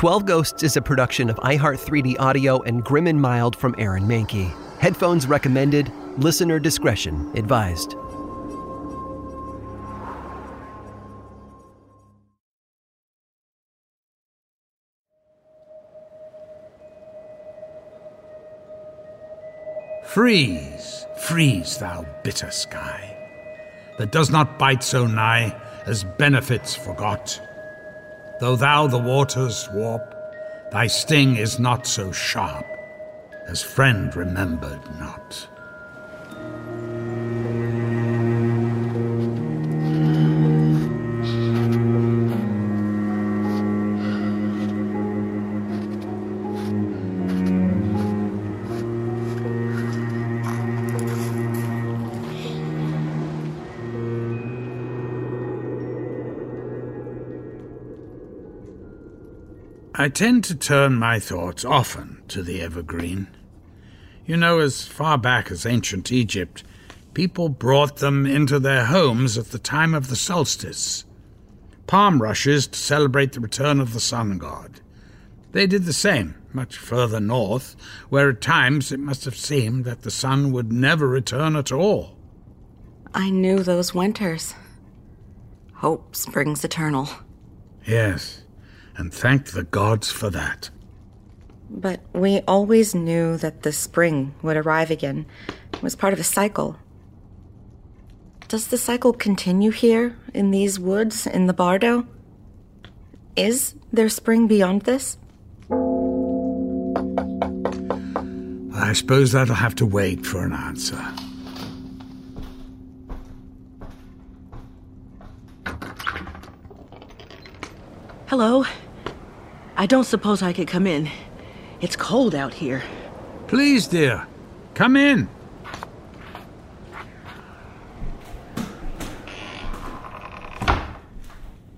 12 Ghosts is a production of iHeart 3D Audio and Grim and Mild from Aaron Mahnke. Headphones recommended, listener discretion advised. Freeze, freeze, thou bitter sky, that does not bite so nigh as benefits forgot. Though thou the waters warp, thy sting is not so sharp as friend remembered not. I tend to turn my thoughts often to the evergreen. You know, as far back as ancient Egypt, people brought them into their homes at the time of the solstice. Palm rushes to celebrate the return of the sun god. They did the same much further north, where at times it must have seemed that the sun would never return at all. I knew those winters. Hope springs eternal. Yes, and thank the gods for that. But we always knew that the spring would arrive again. It was part of a cycle. Does the cycle continue here, in these woods, in the Bardo? Is there spring beyond this? I suppose that'll have to wait for an answer. Hello. I don't suppose I could come in. It's cold out here. Please, dear, come in.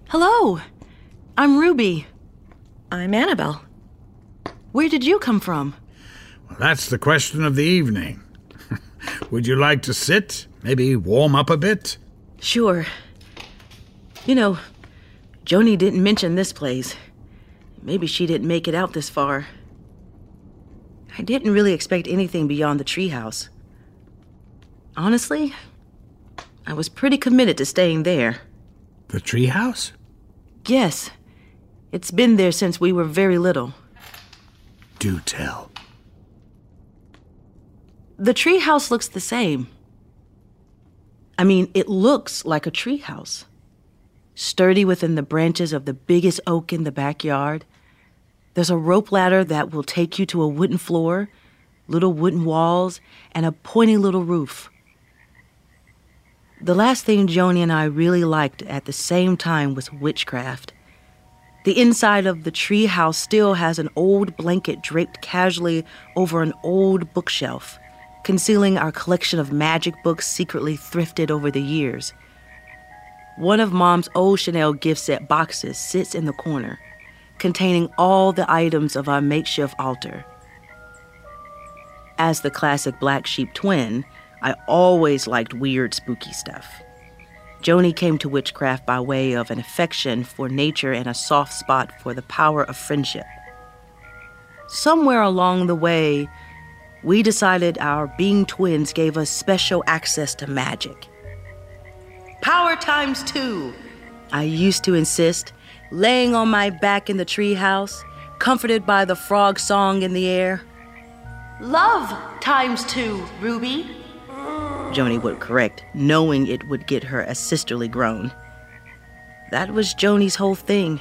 Hello. I'm Ruby. I'm Annabelle. Where did you come from? Well, that's the question of the evening. Would you like to sit? Maybe warm up a bit? Sure. You know, Joni didn't mention this place. Maybe she didn't make it out this far. I didn't really expect anything beyond the treehouse. Honestly, I was pretty committed to staying there. The treehouse? Yes. It's been there since we were very little. Do tell. The treehouse looks the same. I mean, it looks like a treehouse. Sturdy within the branches of the biggest oak in the backyard. There's a rope ladder that will take you to a wooden floor, little wooden walls, and a pointy little roof. The last thing Joni and I really liked at the same time was witchcraft. The inside of the treehouse still has an old blanket draped casually over an old bookshelf, concealing our collection of magic books secretly thrifted over the years. One of Mom's old Chanel gift set boxes sits in the corner, containing all the items of our makeshift altar. As the classic black sheep twin, I always liked weird, spooky stuff. Joni came to witchcraft by way of an affection for nature and a soft spot for the power of friendship. Somewhere along the way, we decided our being twins gave us special access to magic. Power times two, I used to insist, laying on my back in the treehouse, comforted by the frog song in the air. Love times two, Ruby. Joni would correct, knowing it would get her a sisterly groan. That was Joni's whole thing.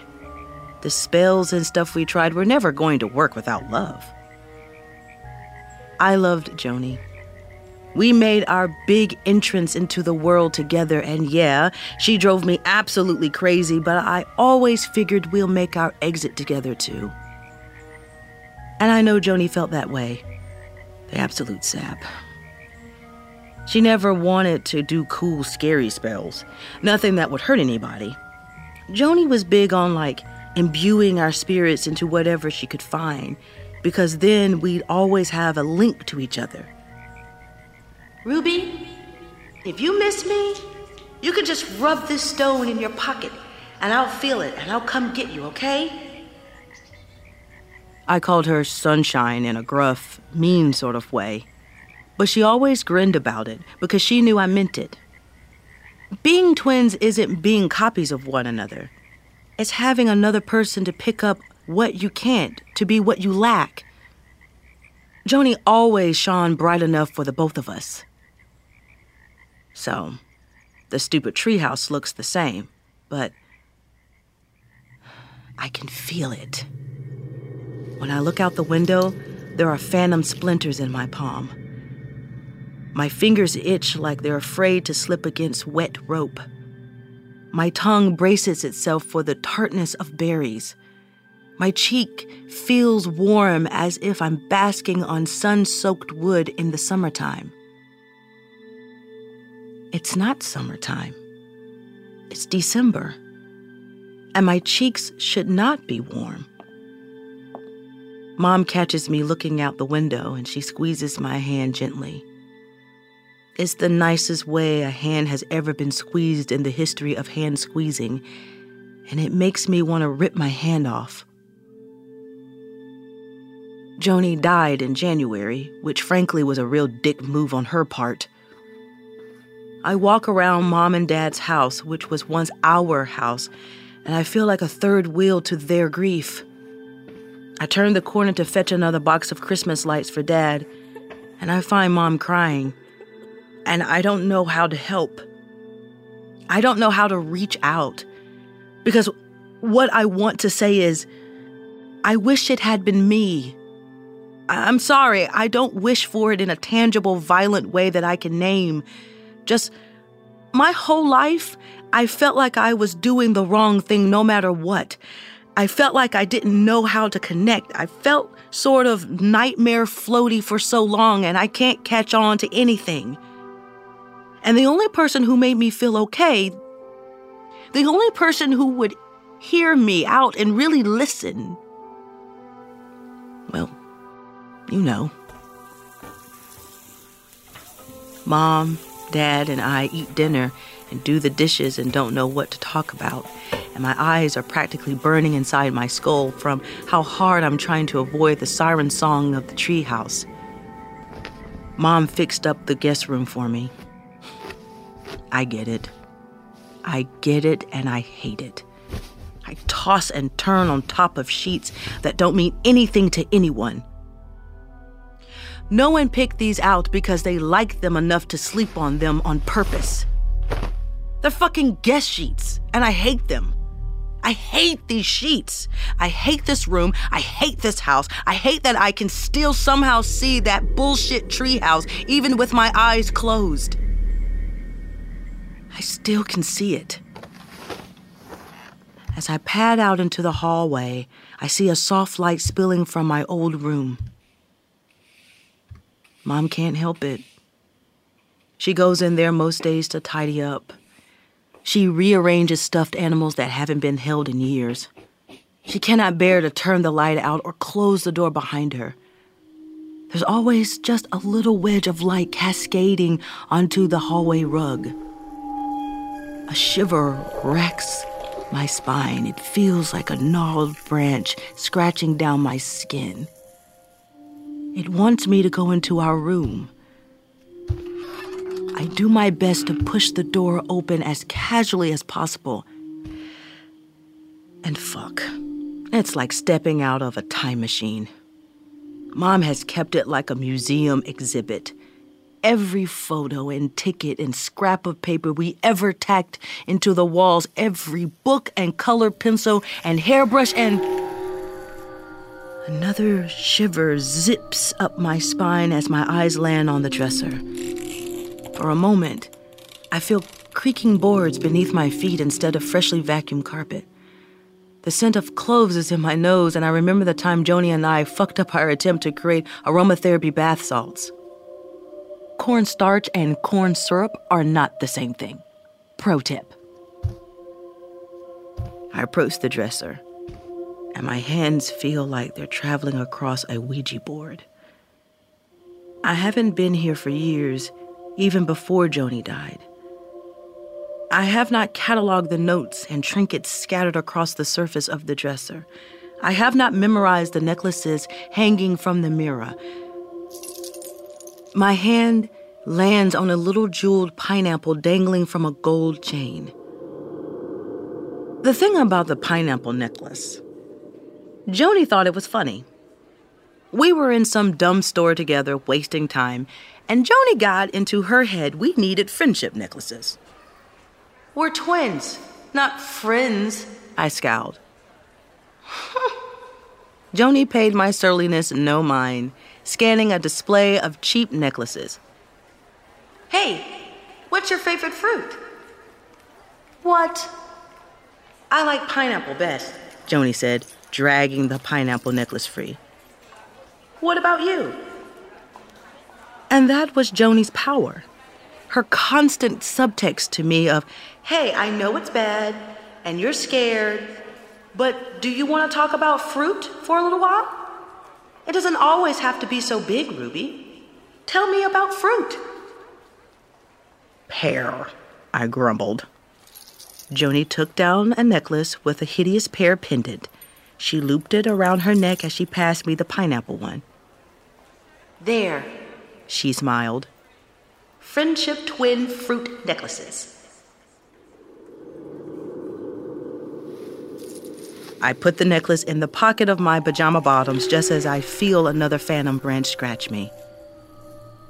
The spells and stuff we tried were never going to work without love. I loved Joni. We made our big entrance into the world together, and yeah, she drove me absolutely crazy, but I always figured we'll make our exit together too. And I know Joni felt that way. The absolute sap. She never wanted to do cool, scary spells, nothing that would hurt anybody. Joni was big on like imbuing our spirits into whatever she could find, because then we'd always have a link to each other. Ruby, if you miss me, you can just rub this stone in your pocket and I'll feel it and I'll come get you, okay? I called her Sunshine in a gruff, mean sort of way, but she always grinned about it because she knew I meant it. Being twins isn't being copies of one another. It's having another person to pick up what you can't, to be what you lack. Joni always shone bright enough for the both of us. So, the stupid treehouse looks the same, but I can feel it. When I look out the window, there are phantom splinters in my palm. My fingers itch like they're afraid to slip against wet rope. My tongue braces itself for the tartness of berries. My cheek feels warm as if I'm basking on sun soaked wood in the summertime. It's not summertime, it's December, and my cheeks should not be warm. Mom catches me looking out the window and she squeezes my hand gently. It's the nicest way a hand has ever been squeezed in the history of hand squeezing, and it makes me want to rip my hand off. Joni died in January, which frankly was a real dick move on her part. I walk around mom and dad's house, which was once our house, and I feel like a third wheel to their grief. I turn the corner to fetch another box of Christmas lights for dad, and I find mom crying and I don't know how to help. I don't know how to reach out. Because what I want to say is, I wish it had been me. I'm sorry, I don't wish for it in a tangible, violent way that I can name. Just my whole life, I felt like I was doing the wrong thing no matter what. I felt like I didn't know how to connect. I felt sort of nightmare floaty for so long, and I can't catch on to anything. And the only person who made me feel okay, the only person who would hear me out and really listen, well, you know. Mom, Dad, and I eat dinner and do the dishes and don't know what to talk about. And my eyes are practically burning inside my skull from how hard I'm trying to avoid the siren song of the treehouse. Mom fixed up the guest room for me. I get it. I get it and I hate it. I toss and turn on top of sheets that don't mean anything to anyone. No one picked these out because they liked them enough to sleep on them on purpose. They're fucking guest sheets, and I hate them. I hate these sheets. I hate this room. I hate this house. I hate that I can still somehow see that bullshit treehouse even with my eyes closed. I still can see it. As I pad out into the hallway, I see a soft light spilling from my old room. Mom can't help it. She goes in there most days to tidy up. She rearranges stuffed animals that haven't been held in years. She cannot bear to turn the light out or close the door behind her. There's always just a little wedge of light cascading onto the hallway rug. A shiver racks my spine. It feels like a gnarled branch scratching down my skin. It wants me to go into our room. I do my best to push the door open as casually as possible. And fuck, it's like stepping out of a time machine. Mom has kept it like a museum exhibit every photo and ticket and scrap of paper we ever tacked into the walls, every book and color pencil and hairbrush, and. Another shiver zips up my spine as my eyes land on the dresser. For a moment, I feel creaking boards beneath my feet instead of freshly vacuumed carpet. The scent of cloves is in my nose, and I remember the time Joni and I fucked up our attempt to create aromatherapy bath salts cornstarch and corn syrup are not the same thing. Pro tip. I approach the dresser, and my hands feel like they're traveling across a Ouija board. I haven't been here for years, even before Joni died. I have not cataloged the notes and trinkets scattered across the surface of the dresser. I have not memorized the necklaces hanging from the mirror. My hand lands on a little jeweled pineapple dangling from a gold chain. The thing about the pineapple necklace, Joni thought it was funny. We were in some dumb store together, wasting time, and Joni got into her head we needed friendship necklaces. We're twins, not friends, I scowled. Joni paid my surliness no mind, scanning a display of cheap necklaces. Hey, what's your favorite fruit? What? I like pineapple best, Joni said, dragging the pineapple necklace free. What about you? And that was Joni's power. Her constant subtext to me of, hey, I know it's bad, and you're scared, but do you want to talk about fruit for a little while? It doesn't always have to be so big, Ruby. Tell me about fruit. Pear, I grumbled. Joni took down a necklace with a hideous pear pendant. She looped it around her neck as she passed me the pineapple one. There, she smiled. Friendship twin fruit necklaces. I put the necklace in the pocket of my pajama bottoms just as I feel another phantom branch scratch me.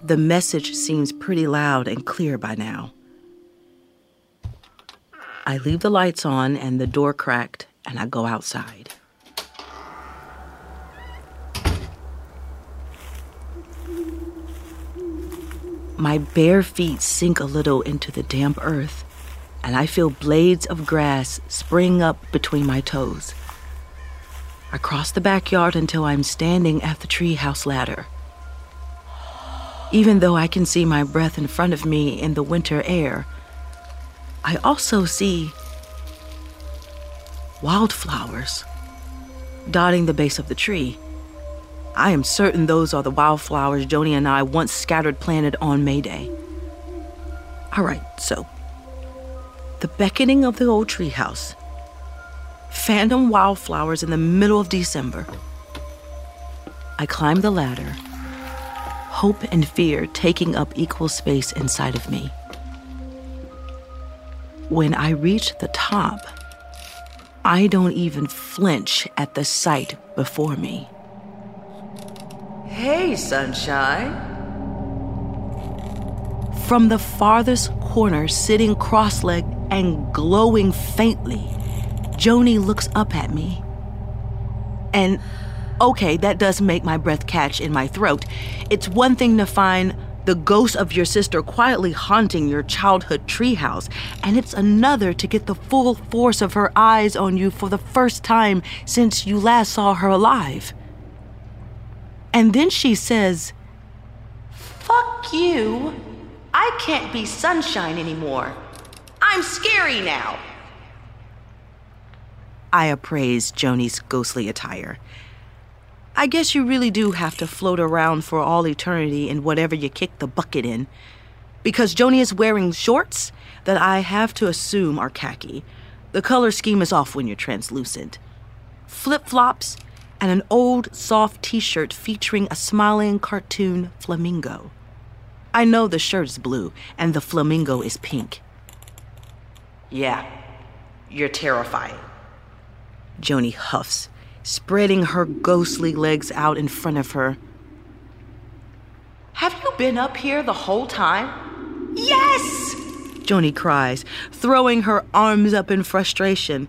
The message seems pretty loud and clear by now. I leave the lights on and the door cracked, and I go outside. My bare feet sink a little into the damp earth, and I feel blades of grass spring up between my toes. I cross the backyard until I'm standing at the treehouse ladder. Even though I can see my breath in front of me in the winter air, I also see wildflowers dotting the base of the tree. I am certain those are the wildflowers Joni and I once scattered planted on May Day. All right, so the beckoning of the old treehouse phantom wildflowers in the middle of December. I climb the ladder, hope and fear taking up equal space inside of me. When I reach the top, I don't even flinch at the sight before me. Hey, sunshine. From the farthest corner, sitting cross legged and glowing faintly, Joni looks up at me. And okay, that does make my breath catch in my throat. It's one thing to find the ghost of your sister quietly haunting your childhood treehouse, and it's another to get the full force of her eyes on you for the first time since you last saw her alive. And then she says, Fuck you. I can't be sunshine anymore. I'm scary now. I appraised Joni's ghostly attire. I guess you really do have to float around for all eternity in whatever you kick the bucket in. Because Joni is wearing shorts that I have to assume are khaki. The color scheme is off when you're translucent. Flip flops and an old soft t shirt featuring a smiling cartoon flamingo. I know the shirt is blue and the flamingo is pink. Yeah, you're terrifying. Joni huffs, spreading her ghostly legs out in front of her. Have you been up here the whole time? Yes! Joni cries, throwing her arms up in frustration.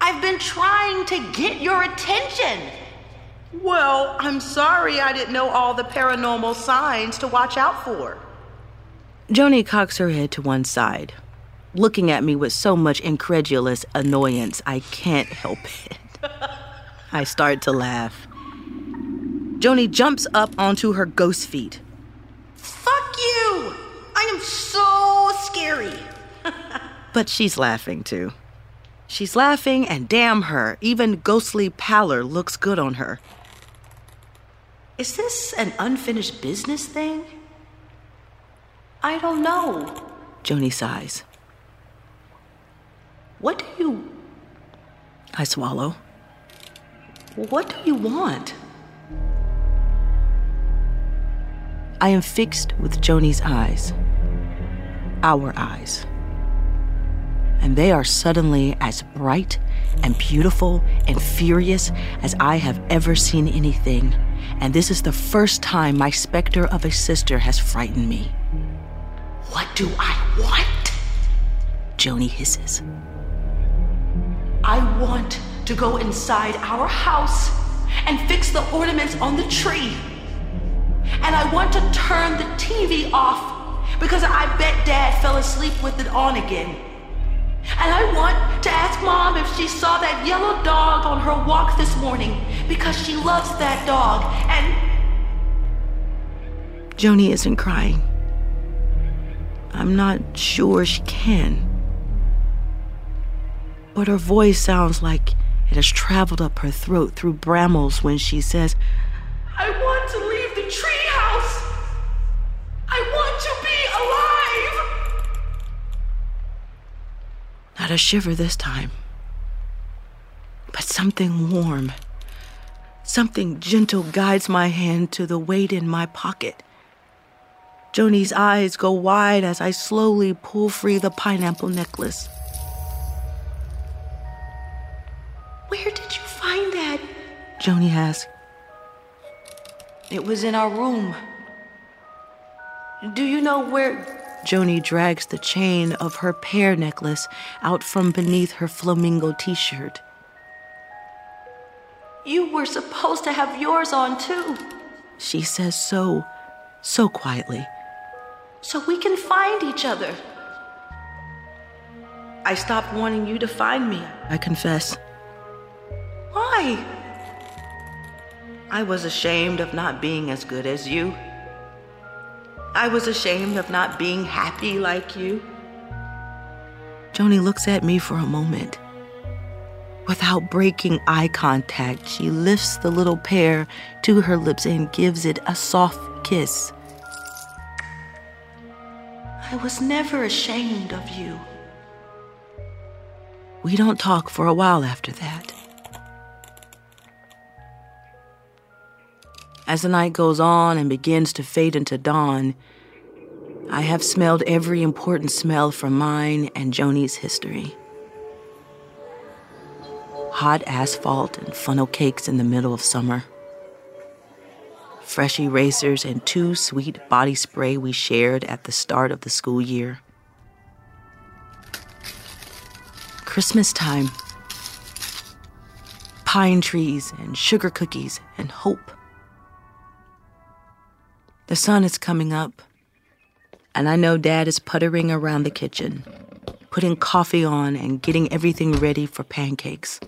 I've been trying to get your attention. Well, I'm sorry I didn't know all the paranormal signs to watch out for. Joni cocks her head to one side, looking at me with so much incredulous annoyance I can't help it. I start to laugh. Joni jumps up onto her ghost feet. Fuck you! I am so scary. but she's laughing too. She's laughing, and damn her, even ghostly pallor looks good on her. Is this an unfinished business thing? I don't know, Joni sighs. What do you. I swallow. What do you want? I am fixed with Joni's eyes. Our eyes. And they are suddenly as bright and beautiful and furious as I have ever seen anything. And this is the first time my specter of a sister has frightened me. What do I want? Joni hisses. I want to go inside our house and fix the ornaments on the tree. And I want to turn the TV off because I bet Dad fell asleep with it on again. And I want to ask Mom if she saw that yellow dog on her walk this morning because she loves that dog. And. Joni isn't crying. I'm not sure she can. But her voice sounds like it has traveled up her throat through brambles when she says, I want to leave the treehouse. I want to be alive. Not a shiver this time, but something warm. Something gentle guides my hand to the weight in my pocket. Joni's eyes go wide as I slowly pull free the pineapple necklace. Where did you find that? Joni asks. It was in our room. Do you know where? Joni drags the chain of her pear necklace out from beneath her flamingo t shirt. You were supposed to have yours on too, she says so, so quietly. So we can find each other. I stopped wanting you to find me, I confess. Why? I was ashamed of not being as good as you. I was ashamed of not being happy like you. Joni looks at me for a moment. Without breaking eye contact, she lifts the little pear to her lips and gives it a soft kiss. I was never ashamed of you. We don't talk for a while after that. As the night goes on and begins to fade into dawn, I have smelled every important smell from mine and Joni's history. Hot asphalt and funnel cakes in the middle of summer. Fresh erasers and too sweet body spray we shared at the start of the school year. Christmas time. Pine trees and sugar cookies and hope. The sun is coming up, and I know Dad is puttering around the kitchen, putting coffee on and getting everything ready for pancakes.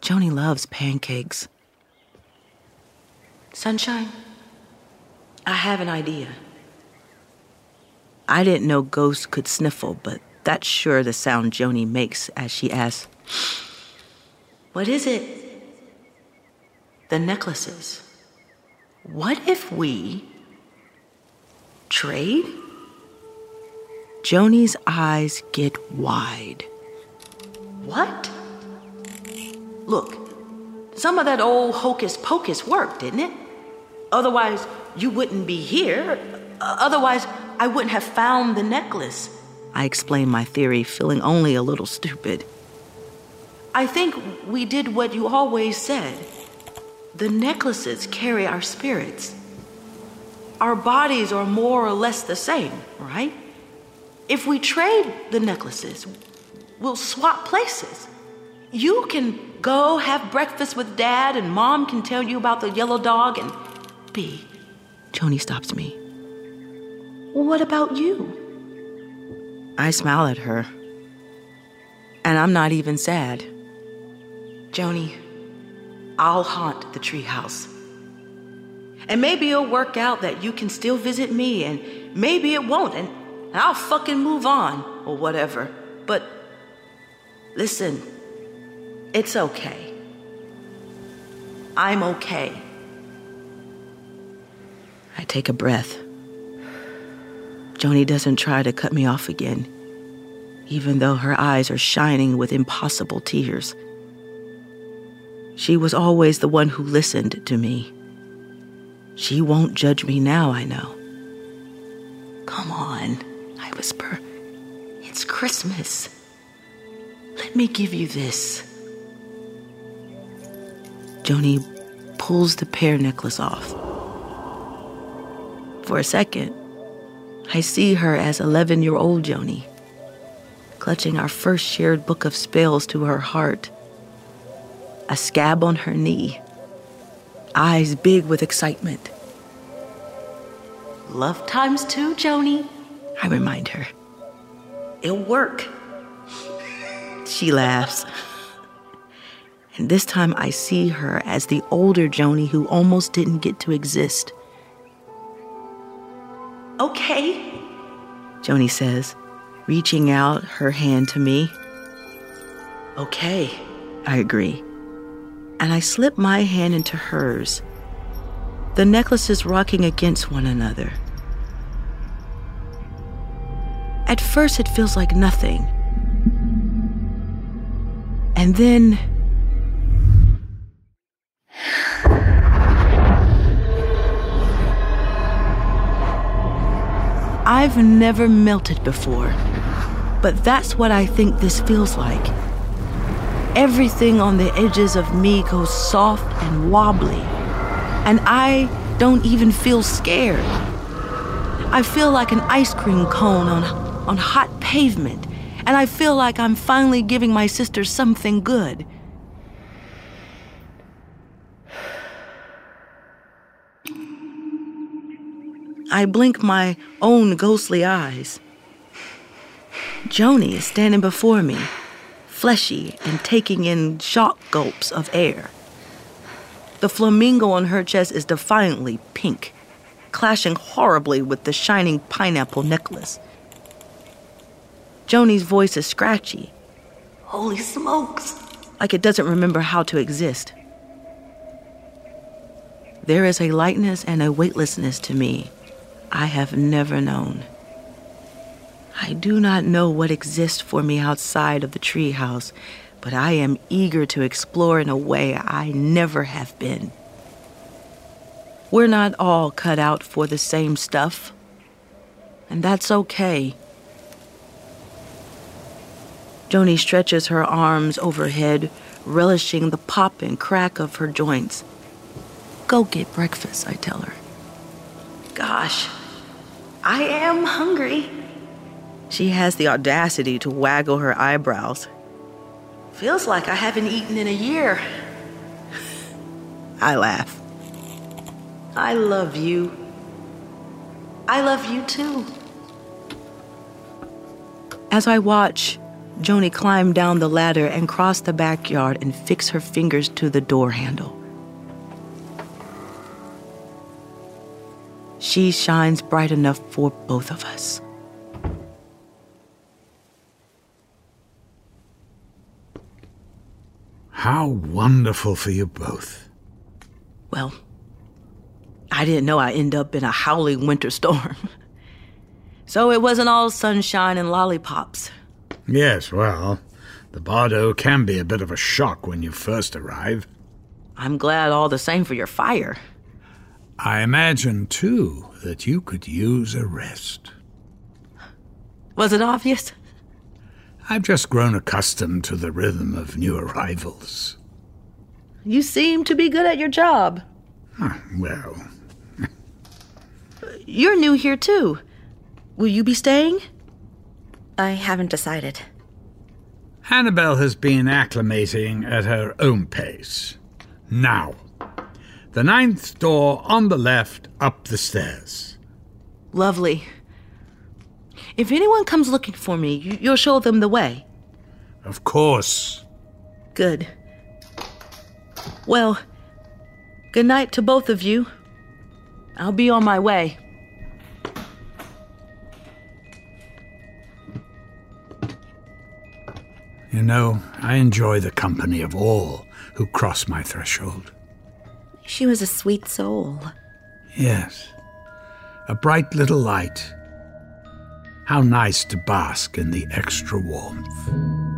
Joni loves pancakes. Sunshine, I have an idea. I didn't know ghosts could sniffle, but that's sure the sound Joni makes as she asks, What is it? The necklaces. What if we trade? Joni's eyes get wide. What? Look, some of that old hocus pocus worked, didn't it? Otherwise, you wouldn't be here. Otherwise, I wouldn't have found the necklace. I explained my theory, feeling only a little stupid. I think we did what you always said. The necklaces carry our spirits. Our bodies are more or less the same, right? If we trade the necklaces, we'll swap places. You can go have breakfast with dad, and mom can tell you about the yellow dog, and B. Joni stops me. What about you? I smile at her. And I'm not even sad. Joni, I'll haunt the treehouse. And maybe it'll work out that you can still visit me, and maybe it won't, and, and I'll fucking move on, or whatever. But listen, it's okay. I'm okay. I take a breath. Joni doesn't try to cut me off again, even though her eyes are shining with impossible tears. She was always the one who listened to me. She won't judge me now, I know. Come on, whisper. It's Christmas. Let me give you this. Joni pulls the pear necklace off. For a second, I see her as 11 year old Joni, clutching our first shared book of spells to her heart, a scab on her knee, eyes big with excitement. Love times two, Joni, I remind her. It'll work. She laughs. And this time I see her as the older Joni who almost didn't get to exist. Okay, Joni says, reaching out her hand to me. Okay, I agree. And I slip my hand into hers. The necklaces rocking against one another. At first, it feels like nothing. And then. I've never melted before, but that's what I think this feels like. Everything on the edges of me goes soft and wobbly, and I don't even feel scared. I feel like an ice cream cone on, on hot pavement, and I feel like I'm finally giving my sister something good. I blink my own ghostly eyes. Joni is standing before me, fleshy and taking in shock gulps of air. The flamingo on her chest is defiantly pink, clashing horribly with the shining pineapple necklace. Joni's voice is scratchy. Holy smokes! Like it doesn't remember how to exist. There is a lightness and a weightlessness to me I have never known. I do not know what exists for me outside of the treehouse, but I am eager to explore in a way I never have been. We're not all cut out for the same stuff, and that's okay. Joni stretches her arms overhead, relishing the pop and crack of her joints. Go get breakfast, I tell her. Gosh, I am hungry. She has the audacity to waggle her eyebrows. Feels like I haven't eaten in a year. I laugh. I love you. I love you too. As I watch, Joni climbed down the ladder and crossed the backyard and fixed her fingers to the door handle. she shines bright enough for both of us. How wonderful for you both. Well, I didn't know I'd end up in a howling winter storm. so it wasn't all sunshine and lollipops. Yes, well, the Bardo can be a bit of a shock when you first arrive. I'm glad all the same for your fire. I imagine, too, that you could use a rest. Was it obvious? I've just grown accustomed to the rhythm of new arrivals. You seem to be good at your job. Huh, well. You're new here, too. Will you be staying? I haven't decided. Annabelle has been acclimating at her own pace. Now, the ninth door on the left up the stairs. Lovely. If anyone comes looking for me, you'll show them the way. Of course. Good. Well, good night to both of you. I'll be on my way. You know, I enjoy the company of all who cross my threshold. She was a sweet soul. Yes. A bright little light. How nice to bask in the extra warmth.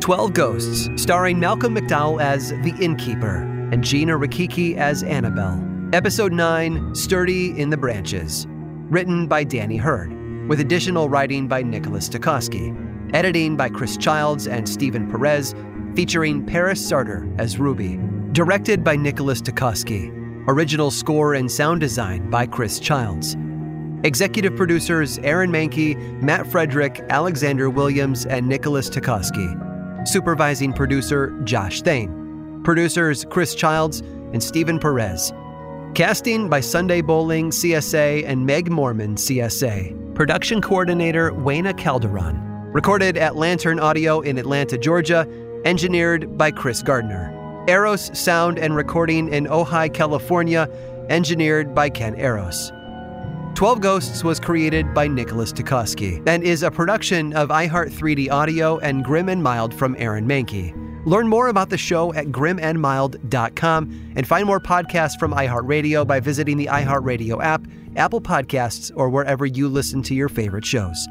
12 Ghosts, starring Malcolm McDowell as the innkeeper and Gina Rickicki as Annabelle. Episode 9, Sturdy in the Branches, written by Dani Herd, with additional writing by Nicholas Tecosky. Editing by Chris Childs and Stephen Perez, featuring Parris Sarter as Ruby. Directed by Nicholas Tecosky. Original score and sound design by Chris Childs. Executive producers Aaron Mahnke, Matt Frederick, Alexander Williams, and Nicholas Tecosky. Supervising producer Josh Thane. Producers Chris Childs and Stephen Perez. Casting by Sunday Boling, CSA, and Meg Morman, CSA. Production coordinator Wayna Calderon. Recorded at Lantern Audio in Atlanta, Georgia. Engineered by Chris Gardner. Eros Sound and Recording in Ojai, California. Engineered by Ken Eros. 12 Ghosts was created by Nicholas Tecosky and is a production of iHeart 3D Audio and Grim and Mild from Aaron Mahnke. Learn more about the show at grimandmild.com and find more podcasts from iHeartRadio by visiting the iHeartRadio app, Apple Podcasts, or wherever you listen to your favorite shows.